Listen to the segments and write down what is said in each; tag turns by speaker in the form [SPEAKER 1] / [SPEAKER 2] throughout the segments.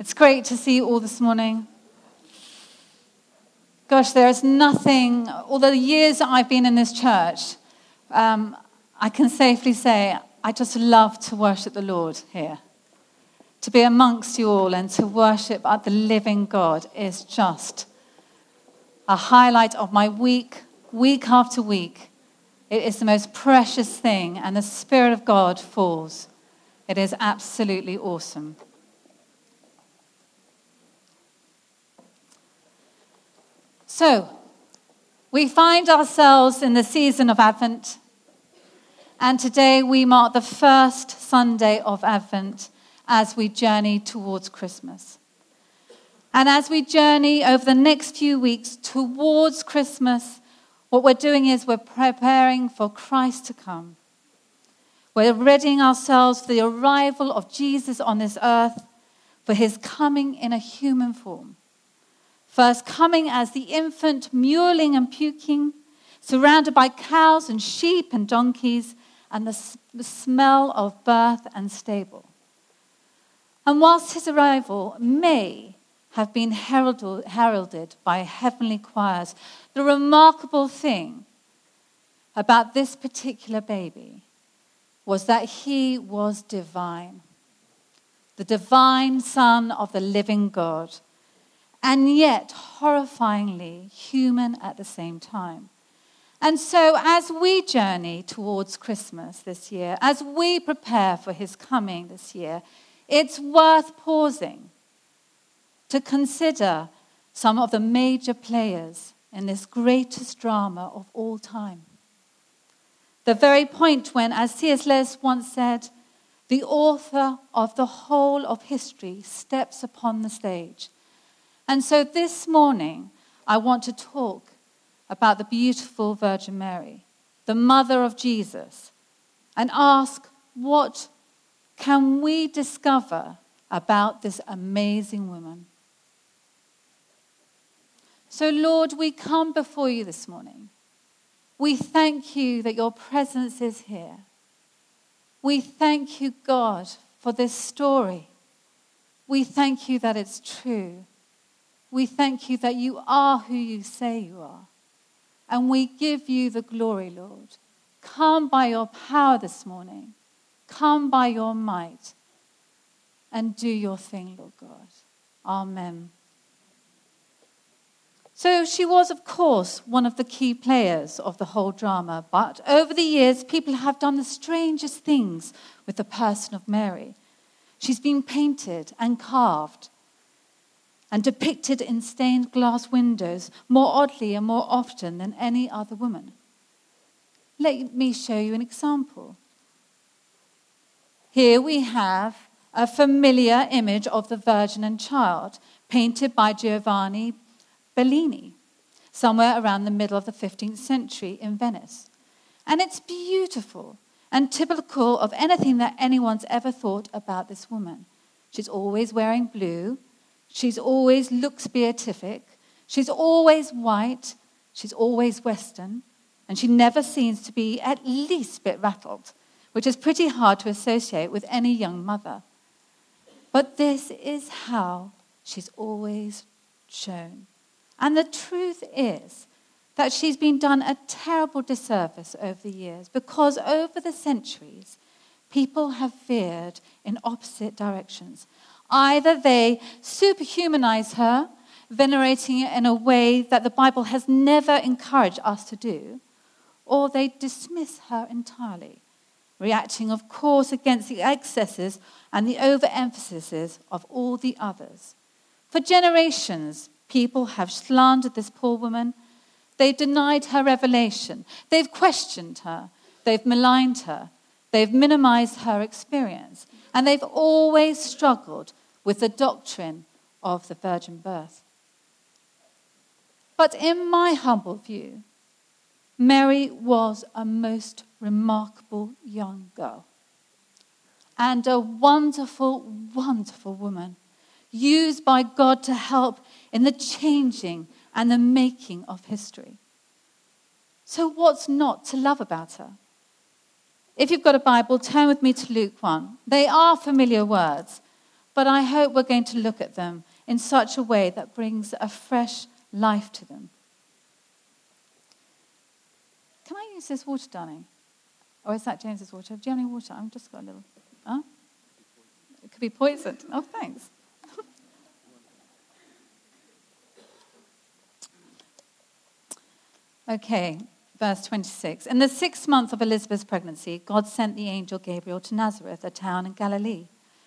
[SPEAKER 1] It's great to see you all this morning. Gosh, there is nothing, all the years that I've been in this church, um, I can safely say I just love to worship the Lord here. To be amongst you all and to worship at the living God is just a highlight of my week, week after week. It is the most precious thing, and the Spirit of God falls. It is absolutely awesome. So, we find ourselves in the season of Advent, and today we mark the first Sunday of Advent as we journey towards Christmas. And as we journey over the next few weeks towards Christmas, what we're doing is we're preparing for Christ to come. We're readying ourselves for the arrival of Jesus on this earth, for his coming in a human form. First, coming as the infant, mewling and puking, surrounded by cows and sheep and donkeys, and the, the smell of birth and stable. And whilst his arrival may have been heralded, heralded by heavenly choirs. The remarkable thing about this particular baby was that he was divine, the divine Son of the living God, and yet horrifyingly human at the same time. And so, as we journey towards Christmas this year, as we prepare for his coming this year, it's worth pausing to consider some of the major players in this greatest drama of all time. The very point when, as C.S. Lewis once said, the author of the whole of history steps upon the stage. And so this morning, I want to talk about the beautiful Virgin Mary, the mother of Jesus, and ask what can we discover about this amazing woman? So, Lord, we come before you this morning. We thank you that your presence is here. We thank you, God, for this story. We thank you that it's true. We thank you that you are who you say you are. And we give you the glory, Lord. Come by your power this morning. Come by your might and do your thing, Lord God. Amen. So she was, of course, one of the key players of the whole drama. But over the years, people have done the strangest things with the person of Mary. She's been painted and carved and depicted in stained glass windows more oddly and more often than any other woman. Let me show you an example. Here we have a familiar image of the Virgin and Child, painted by Giovanni Bellini, somewhere around the middle of the 15th century in Venice. And it's beautiful and typical of anything that anyone's ever thought about this woman. She's always wearing blue, she's always looks beatific, she's always white, she's always Western, and she never seems to be at least a bit rattled, which is pretty hard to associate with any young mother. But this is how she's always shown. And the truth is that she's been done a terrible disservice over the years because over the centuries, people have veered in opposite directions. Either they superhumanize her, venerating it in a way that the Bible has never encouraged us to do, or they dismiss her entirely, reacting, of course, against the excesses and the overemphasis of all the others. For generations, People have slandered this poor woman. They've denied her revelation. They've questioned her. They've maligned her. They've minimized her experience. And they've always struggled with the doctrine of the virgin birth. But in my humble view, Mary was a most remarkable young girl and a wonderful, wonderful woman used by God to help in the changing and the making of history. So, what's not to love about her? If you've got a Bible, turn with me to Luke 1. They are familiar words, but I hope we're going to look at them in such a way that brings a fresh life to them. Can I use this water, darling? Or is that James's water? Do you have any water? I've just got a little. Huh? It could be poisoned. Oh, thanks. okay, verse 26. In the sixth month of Elizabeth's pregnancy, God sent the angel Gabriel to Nazareth, a town in Galilee,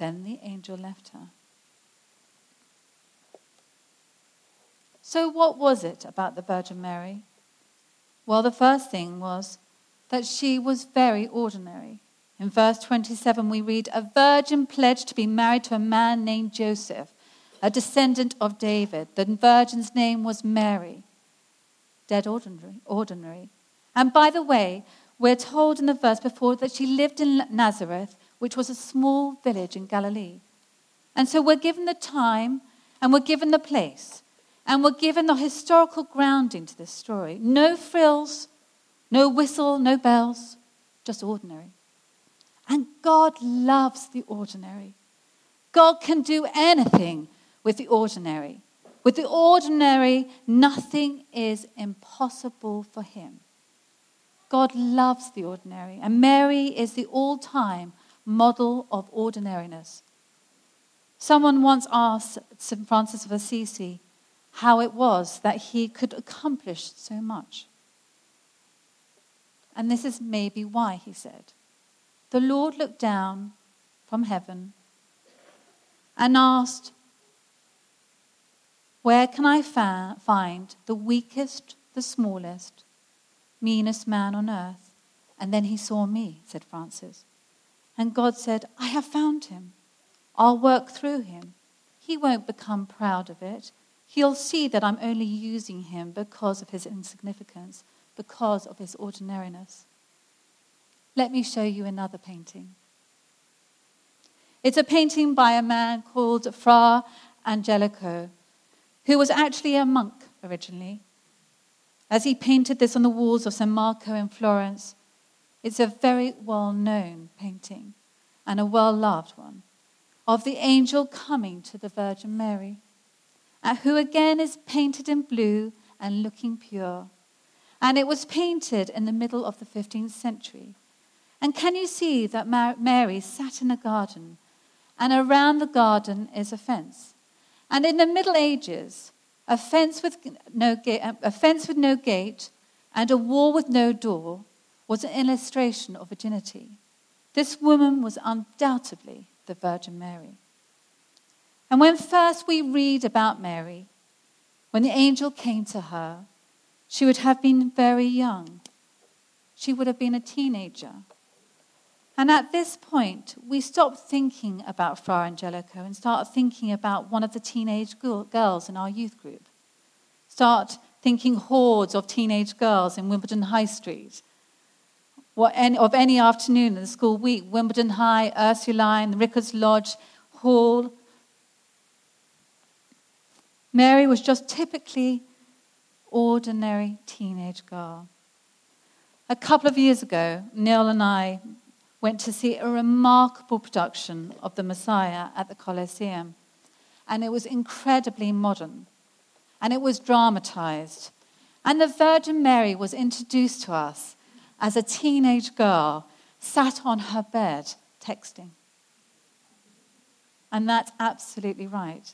[SPEAKER 1] Then the angel left her. So, what was it about the Virgin Mary? Well, the first thing was that she was very ordinary. In verse 27, we read, A virgin pledged to be married to a man named Joseph a descendant of David. The virgin's name was Mary. Dead ordinary, ordinary. And by the way, we're told in the verse before that she lived in Nazareth, which was a small village in Galilee. And so we're given the time and we're given the place and we're given the historical grounding to this story. No frills, no whistle, no bells, just ordinary. And God loves the ordinary. God can do anything with the ordinary. With the ordinary, nothing is impossible for him. God loves the ordinary, and Mary is the all time model of ordinariness. Someone once asked St. Francis of Assisi how it was that he could accomplish so much. And this is maybe why, he said. The Lord looked down from heaven and asked, where can I fa- find the weakest, the smallest, meanest man on earth? And then he saw me, said Francis. And God said, I have found him. I'll work through him. He won't become proud of it. He'll see that I'm only using him because of his insignificance, because of his ordinariness. Let me show you another painting. It's a painting by a man called Fra Angelico who was actually a monk originally. As he painted this on the walls of San Marco in Florence, it's a very well known painting and a well loved one of the angel coming to the Virgin Mary, uh, who again is painted in blue and looking pure. And it was painted in the middle of the 15th century. And can you see that Mary sat in a garden, and around the garden is a fence? And in the Middle Ages, a fence with no gate, a fence with no gate and a wall with no door was an illustration of virginity. This woman was undoubtedly the Virgin Mary. And when first we read about Mary, when the angel came to her, she would have been very young. She would have been a teenager. And at this point, we stop thinking about Fra Angelico and start thinking about one of the teenage girls in our youth group. Start thinking hordes of teenage girls in Wimbledon High Street. Of any afternoon in the school week, Wimbledon High, Ursuline, Ricards Lodge, Hall. Mary was just typically ordinary teenage girl. A couple of years ago, Neil and I went to see a remarkable production of The Messiah at the Coliseum. And it was incredibly modern. And it was dramatized. And the Virgin Mary was introduced to us as a teenage girl sat on her bed texting. And that's absolutely right.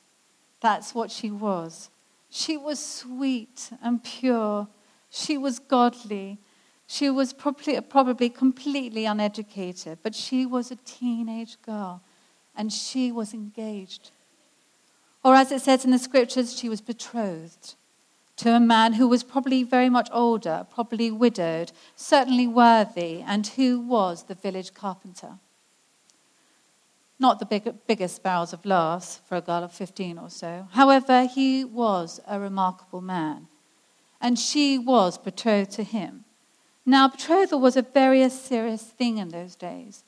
[SPEAKER 1] That's what she was. She was sweet and pure. She was godly. She was probably, probably completely uneducated, but she was a teenage girl and she was engaged. Or, as it says in the scriptures, she was betrothed to a man who was probably very much older, probably widowed, certainly worthy, and who was the village carpenter. Not the big, biggest barrels of laughs for a girl of 15 or so. However, he was a remarkable man, and she was betrothed to him. Now, betrothal was a very serious thing in those days.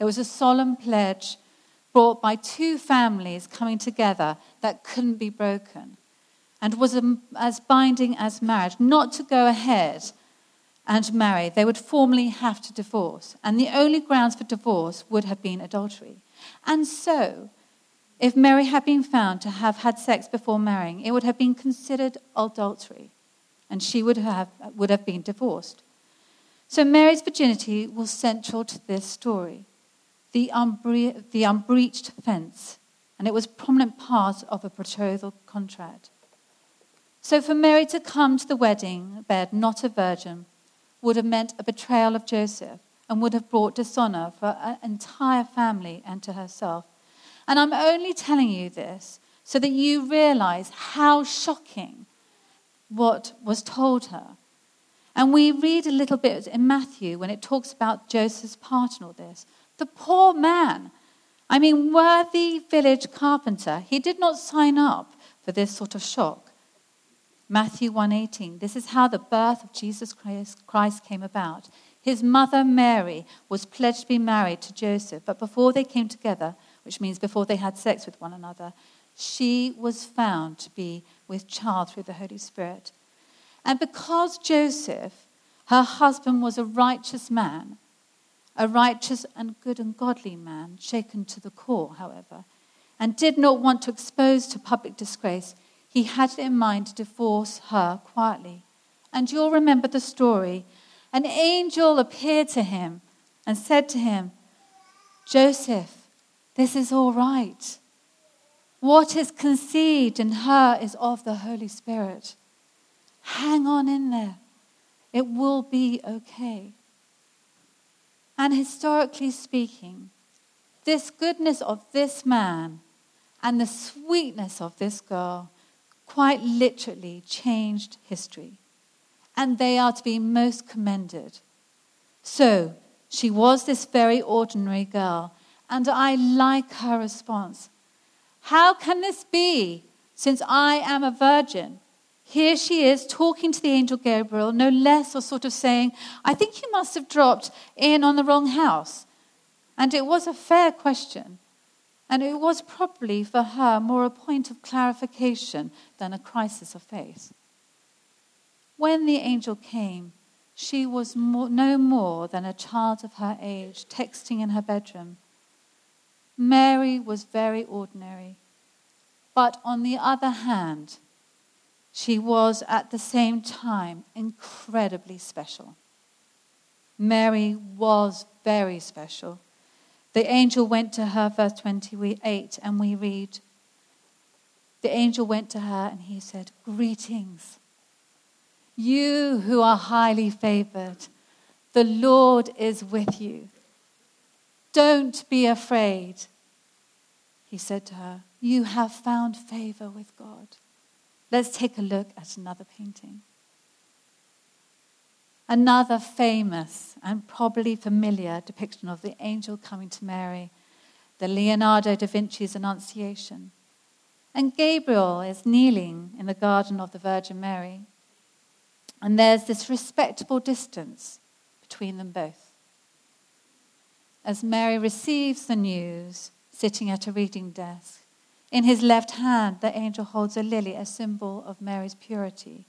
[SPEAKER 1] It was a solemn pledge brought by two families coming together that couldn't be broken and was as binding as marriage, not to go ahead and marry. They would formally have to divorce, and the only grounds for divorce would have been adultery. And so, if Mary had been found to have had sex before marrying, it would have been considered adultery, and she would have, would have been divorced. So Mary's virginity was central to this story, the, unbre- the unbreached fence, and it was prominent part of a betrothal contract. So for Mary to come to the wedding bed not a virgin would have meant a betrayal of Joseph and would have brought dishonor for an entire family and to herself. And I'm only telling you this so that you realize how shocking what was told her. And we read a little bit in Matthew when it talks about Joseph's part in all this. The poor man, I mean, worthy village carpenter, he did not sign up for this sort of shock. Matthew 1:18. This is how the birth of Jesus Christ came about. His mother Mary was pledged to be married to Joseph, but before they came together, which means before they had sex with one another, she was found to be with child through the Holy Spirit. And because Joseph, her husband, was a righteous man, a righteous and good and godly man, shaken to the core, however, and did not want to expose to public disgrace, he had in mind to divorce her quietly. And you'll remember the story. An angel appeared to him and said to him, Joseph, this is all right. What is conceived in her is of the Holy Spirit. Hang on in there. It will be okay. And historically speaking, this goodness of this man and the sweetness of this girl quite literally changed history. And they are to be most commended. So, she was this very ordinary girl, and I like her response. How can this be, since I am a virgin? Here she is talking to the angel Gabriel, no less, or sort of saying, I think you must have dropped in on the wrong house. And it was a fair question. And it was probably for her more a point of clarification than a crisis of faith. When the angel came, she was more, no more than a child of her age, texting in her bedroom. Mary was very ordinary. But on the other hand, she was at the same time incredibly special. Mary was very special. The angel went to her, verse 28, and we read, The angel went to her and he said, Greetings, you who are highly favored, the Lord is with you. Don't be afraid. He said to her, You have found favor with God. Let's take a look at another painting. Another famous and probably familiar depiction of the angel coming to Mary, the Leonardo da Vinci's Annunciation. And Gabriel is kneeling in the garden of the Virgin Mary. And there's this respectable distance between them both. As Mary receives the news, sitting at a reading desk, in his left hand, the angel holds a lily, a symbol of Mary's purity.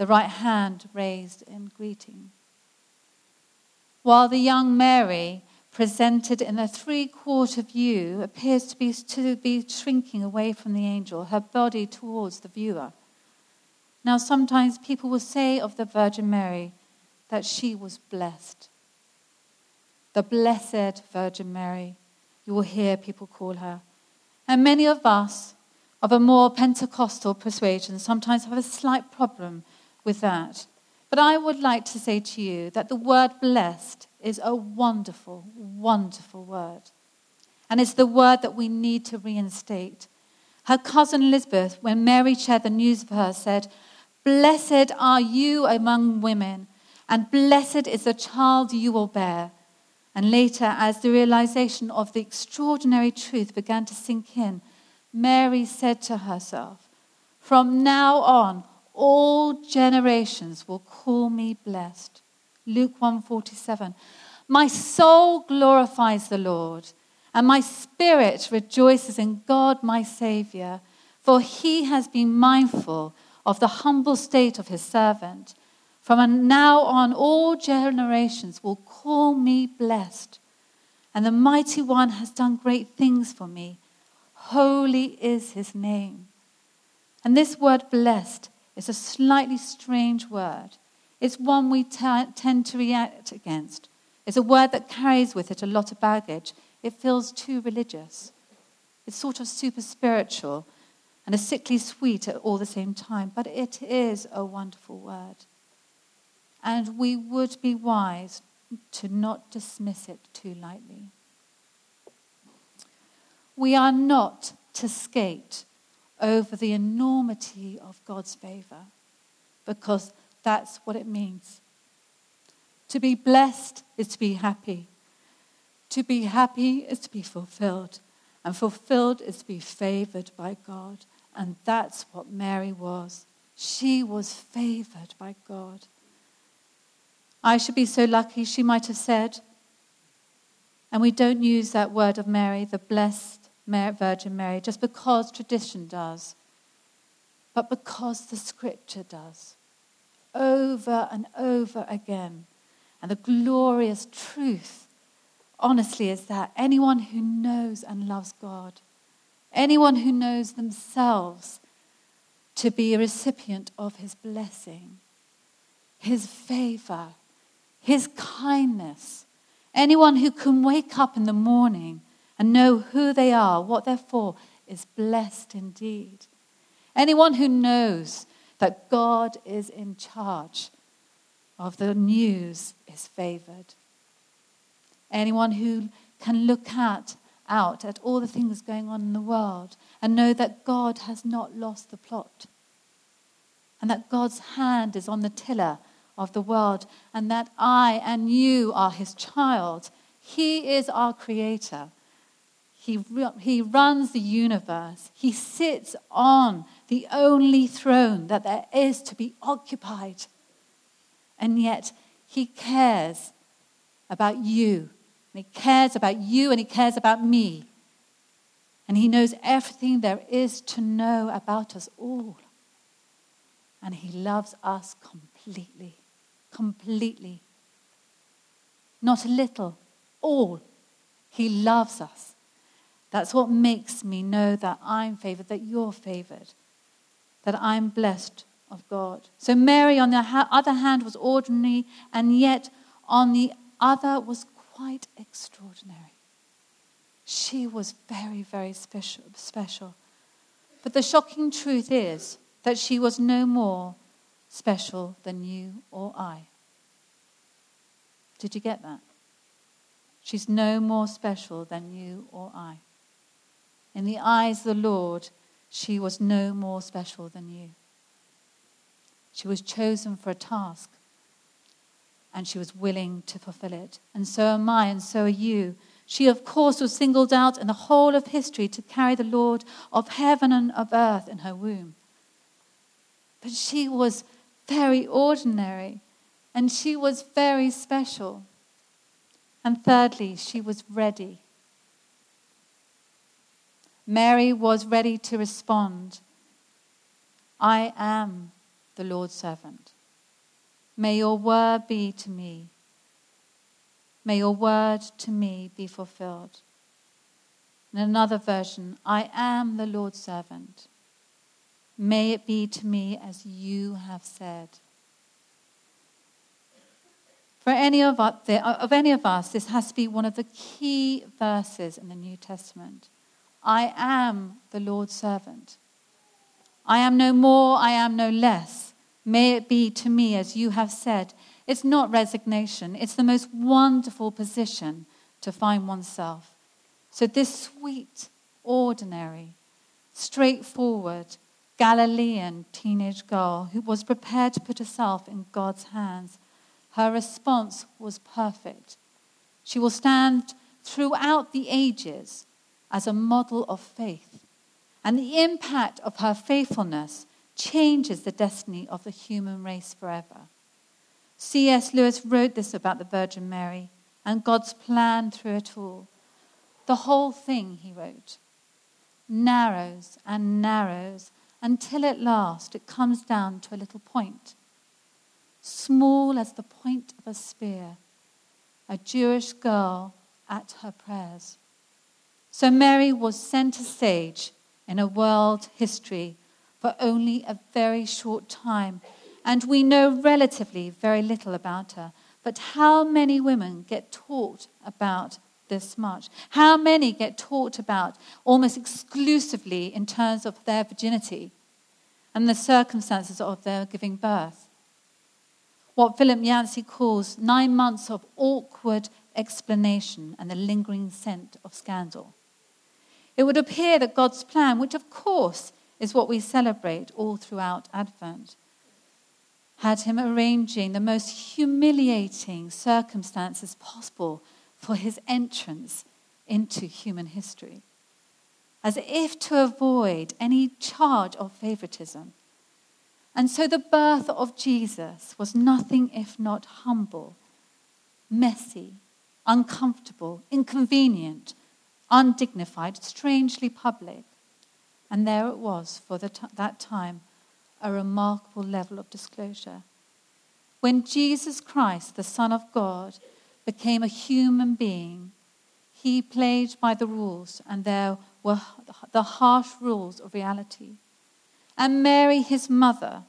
[SPEAKER 1] The right hand raised in greeting. While the young Mary, presented in a three quarter view, appears to be, to be shrinking away from the angel, her body towards the viewer. Now, sometimes people will say of the Virgin Mary that she was blessed. The Blessed Virgin Mary, you will hear people call her. And many of us of a more Pentecostal persuasion sometimes have a slight problem with that. But I would like to say to you that the word blessed is a wonderful, wonderful word. And it's the word that we need to reinstate. Her cousin Elizabeth, when Mary shared the news of her, said, Blessed are you among women, and blessed is the child you will bear. And later, as the realization of the extraordinary truth began to sink in, Mary said to herself, From now on, all generations will call me blessed. Luke 147. My soul glorifies the Lord, and my spirit rejoices in God my Savior, for he has been mindful of the humble state of his servant. From now on, all generations will call me blessed. And the mighty one has done great things for me. Holy is his name. And this word blessed is a slightly strange word. It's one we t- tend to react against. It's a word that carries with it a lot of baggage. It feels too religious. It's sort of super spiritual and a sickly sweet at all the same time. But it is a wonderful word. And we would be wise to not dismiss it too lightly. We are not to skate over the enormity of God's favor because that's what it means. To be blessed is to be happy. To be happy is to be fulfilled. And fulfilled is to be favored by God. And that's what Mary was. She was favored by God. I should be so lucky, she might have said. And we don't use that word of Mary, the blessed Virgin Mary, just because tradition does, but because the scripture does. Over and over again. And the glorious truth, honestly, is that anyone who knows and loves God, anyone who knows themselves to be a recipient of his blessing, his favor, his kindness. Anyone who can wake up in the morning and know who they are, what they're for, is blessed indeed. Anyone who knows that God is in charge of the news is favored. Anyone who can look at, out at all the things going on in the world and know that God has not lost the plot and that God's hand is on the tiller of the world, and that I and you are his child. He is our creator. He, he runs the universe. He sits on the only throne that there is to be occupied. And yet, he cares about you. And he cares about you and he cares about me. And he knows everything there is to know about us all. And he loves us completely completely. Not a little, all. He loves us. That's what makes me know that I'm favored, that you're favored, that I'm blessed of God. So Mary, on the other hand, was ordinary, and yet on the other was quite extraordinary. She was very, very special. But the shocking truth is that she was no more special than you or I. Did you get that? She's no more special than you or I. In the eyes of the Lord, she was no more special than you. She was chosen for a task, and she was willing to fulfill it. And so am I, and so are you. She, of course, was singled out in the whole of history to carry the Lord of heaven and of earth in her womb. But she was very ordinary and she was very special. And thirdly, she was ready. Mary was ready to respond I am the Lord's servant. May your word be to me. May your word to me be fulfilled. In another version, I am the Lord's servant. May it be to me as you have said. For any of, us, of any of us, this has to be one of the key verses in the New Testament. I am the Lord's servant. I am no more, I am no less. May it be to me as you have said. It's not resignation, it's the most wonderful position to find oneself. So, this sweet, ordinary, straightforward, Galilean teenage girl who was prepared to put herself in God's hands, her response was perfect. She will stand throughout the ages as a model of faith. And the impact of her faithfulness changes the destiny of the human race forever. C.S. Lewis wrote this about the Virgin Mary and God's plan through it all. The whole thing, he wrote, narrows and narrows until at last it comes down to a little point, small as the point of a spear, a Jewish girl at her prayers. So Mary was center stage in a world history for only a very short time, and we know relatively very little about her. But how many women get taught about this much? How many get taught about almost exclusively in terms of their virginity and the circumstances of their giving birth? What Philip Yancey calls nine months of awkward explanation and the lingering scent of scandal. It would appear that God's plan, which of course is what we celebrate all throughout Advent, had him arranging the most humiliating circumstances possible for his entrance into human history, as if to avoid any charge of favoritism. And so the birth of Jesus was nothing if not humble, messy, uncomfortable, inconvenient, undignified, strangely public. And there it was for t- that time, a remarkable level of disclosure. When Jesus Christ, the Son of God, became a human being, he played by the rules, and there were the harsh rules of reality. And Mary, his mother,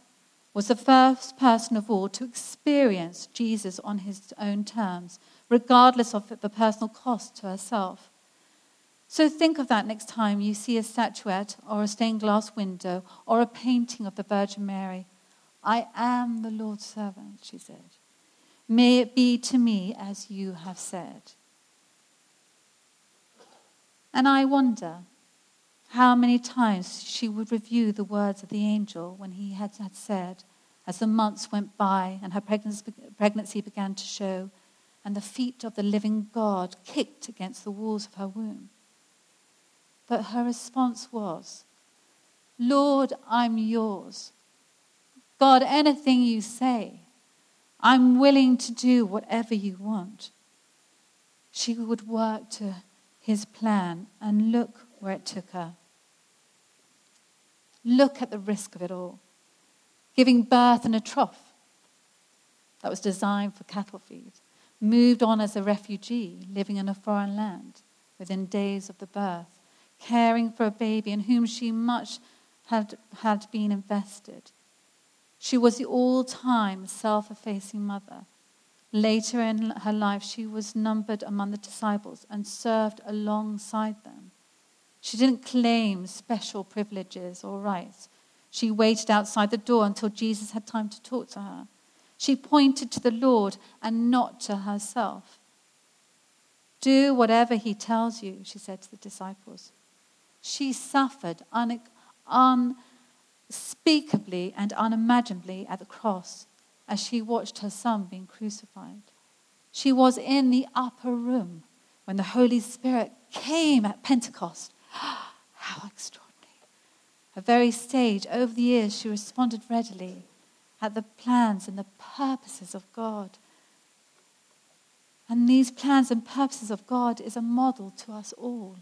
[SPEAKER 1] was the first person of all to experience Jesus on his own terms, regardless of the personal cost to herself. So think of that next time you see a statuette or a stained glass window or a painting of the Virgin Mary. I am the Lord's servant, she said. May it be to me as you have said. And I wonder how many times she would review the words of the angel when he had, had said, as the months went by and her pregnancy began to show, and the feet of the living God kicked against the walls of her womb. But her response was, Lord, I'm yours. God, anything you say, I'm willing to do whatever you want. She would work to his plan and look where it took her. Look at the risk of it all. Giving birth in a trough that was designed for cattle feed, moved on as a refugee living in a foreign land within days of the birth caring for a baby in whom she much had, had been invested. She was the all time self effacing mother. Later in her life, she was numbered among the disciples and served alongside them. She didn't claim special privileges or rights. She waited outside the door until Jesus had time to talk to her. She pointed to the Lord and not to herself. Do whatever he tells you, she said to the disciples. She suffered un- unspeakably and unimaginably at the cross as she watched her son being crucified. She was in the upper room when the Holy Spirit came at Pentecost. How extraordinary. Her very stage, over the years, she responded readily at the plans and the purposes of God. And these plans and purposes of God is a model to us all.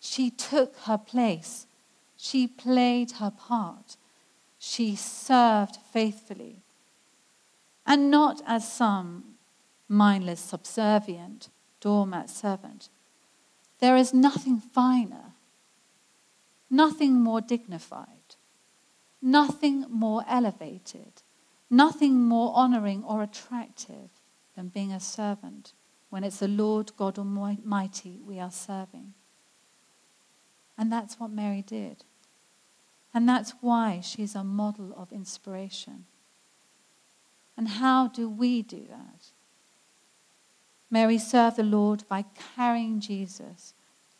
[SPEAKER 1] She took her place. She played her part. she served faithfully. And not as some mindless, subservient doormat servant. There is nothing finer, nothing more dignified, nothing more elevated, nothing more honoring or attractive than being a servant when it's the Lord God Almighty we are serving. And that's what Mary did. And that's why she's a model of inspiration. And how do we do that? Mary served the Lord by carrying Jesus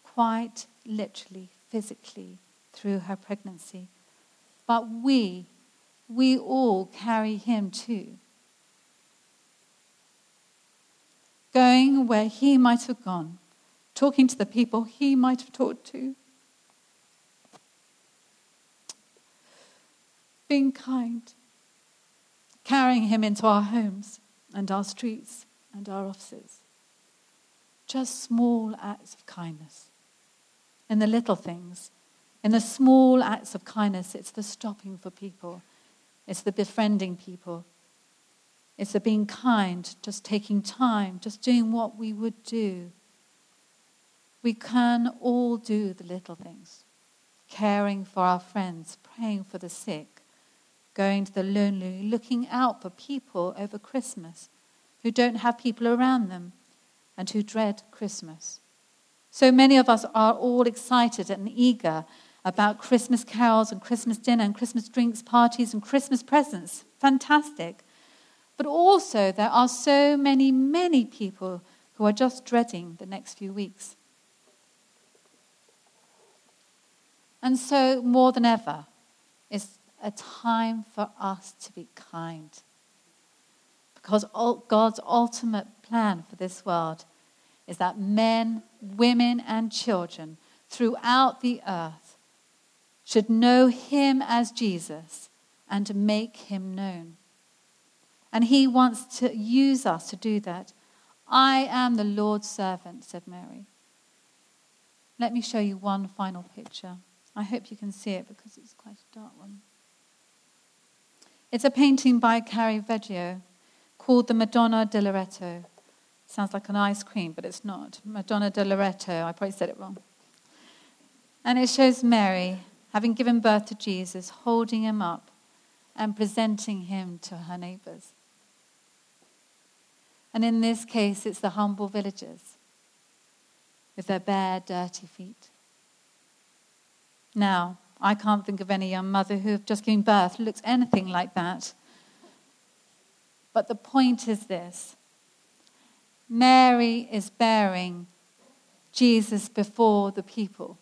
[SPEAKER 1] quite literally, physically, through her pregnancy. But we, we all carry him too. Going where he might have gone, talking to the people he might have talked to, being kind, carrying him into our homes and our streets and our offices. Just small acts of kindness. In the little things, in the small acts of kindness, it's the stopping for people, it's the befriending people, it's the being kind, just taking time, just doing what we would do. We can all do the little things caring for our friends, praying for the sick, going to the lonely, looking out for people over Christmas who don't have people around them and who dread Christmas. So many of us are all excited and eager about Christmas carols and Christmas dinner and Christmas drinks, parties, and Christmas presents. Fantastic. But also, there are so many, many people who are just dreading the next few weeks. And so, more than ever, it's a time for us to be kind. Because God's ultimate plan for this world is that men, women, and children throughout the earth should know him as Jesus and make him known. And he wants to use us to do that. I am the Lord's servant, said Mary. Let me show you one final picture. I hope you can see it because it's quite a dark one. It's a painting by Caravaggio called the Madonna di Loreto. Sounds like an ice cream, but it's not. Madonna di Loreto, I probably said it wrong. And it shows Mary, having given birth to Jesus, holding him up and presenting him to her neighbors. And in this case, it's the humble villagers with their bare, dirty feet. Now, I can't think of any young mother who have just given birth looks anything like that. But the point is this Mary is bearing Jesus before the people.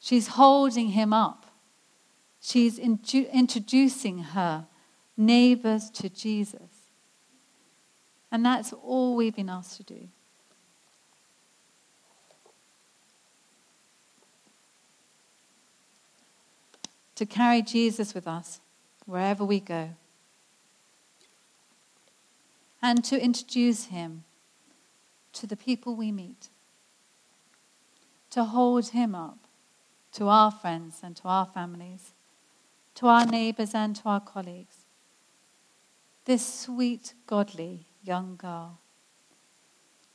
[SPEAKER 1] She's holding him up. She's introducing her neighbors to Jesus. And that's all we've been asked to do. To carry Jesus with us wherever we go, and to introduce him to the people we meet, to hold him up to our friends and to our families, to our neighbors and to our colleagues. This sweet, godly young girl,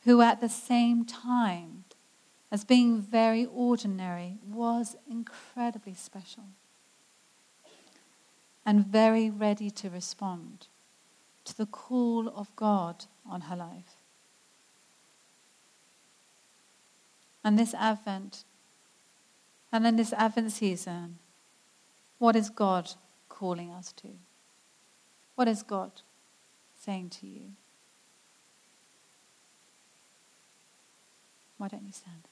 [SPEAKER 1] who at the same time as being very ordinary was incredibly special and very ready to respond to the call of God on her life. And this Advent, and in this Advent season, what is God calling us to? What is God saying to you? Why don't you stand?